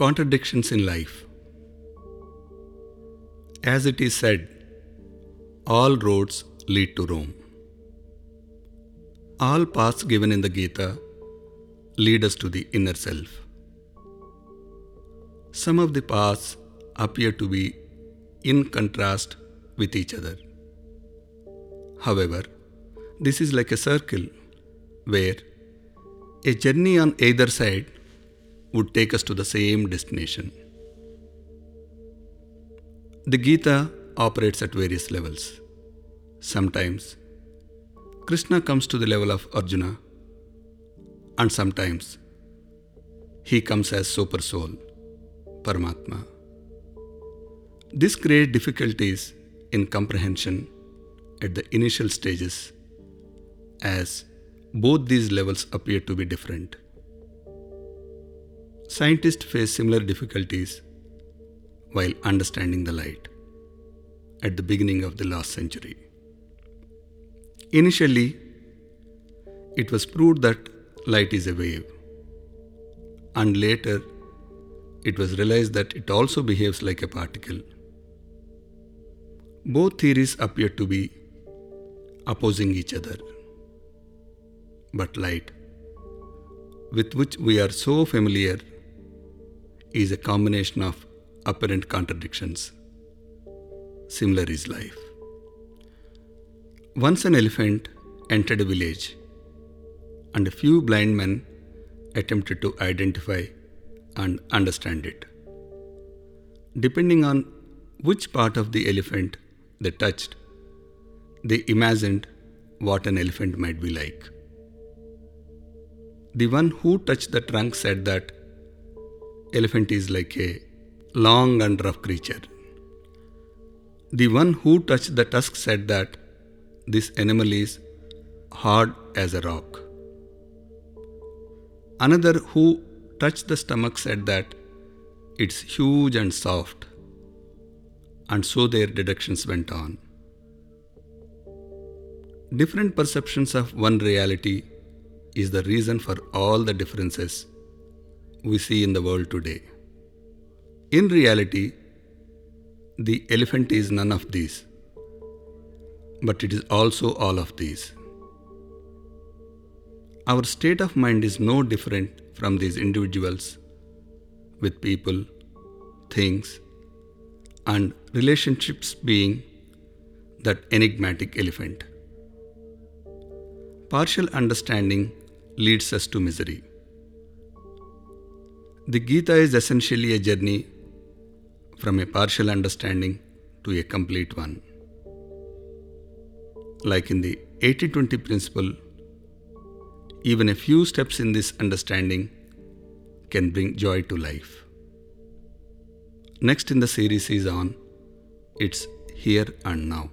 Contradictions in life. As it is said, all roads lead to Rome. All paths given in the Gita lead us to the inner self. Some of the paths appear to be in contrast with each other. However, this is like a circle where a journey on either side would take us to the same destination. The Gita operates at various levels. Sometimes Krishna comes to the level of Arjuna, and sometimes he comes as super soul, Paramatma. This creates difficulties in comprehension at the initial stages as both these levels appear to be different. Scientists face similar difficulties while understanding the light at the beginning of the last century. Initially, it was proved that light is a wave, and later, it was realized that it also behaves like a particle. Both theories appear to be opposing each other. But light, with which we are so familiar, is a combination of apparent contradictions. Similar is life. Once an elephant entered a village, and a few blind men attempted to identify and understand it. Depending on which part of the elephant they touched, they imagined what an elephant might be like. The one who touched the trunk said that elephant is like a long and rough creature. The one who touched the tusk said that this animal is hard as a rock. Another who touched the stomach said that it's huge and soft. And so their deductions went on. Different perceptions of one reality is the reason for all the differences we see in the world today. In reality, the elephant is none of these, but it is also all of these. Our state of mind is no different from these individuals with people, things, and relationships being that enigmatic elephant. Partial understanding leads us to misery. The Gita is essentially a journey from a partial understanding to a complete one. Like in the 80 20 principle, even a few steps in this understanding can bring joy to life. Next in the series is on It's Here and Now.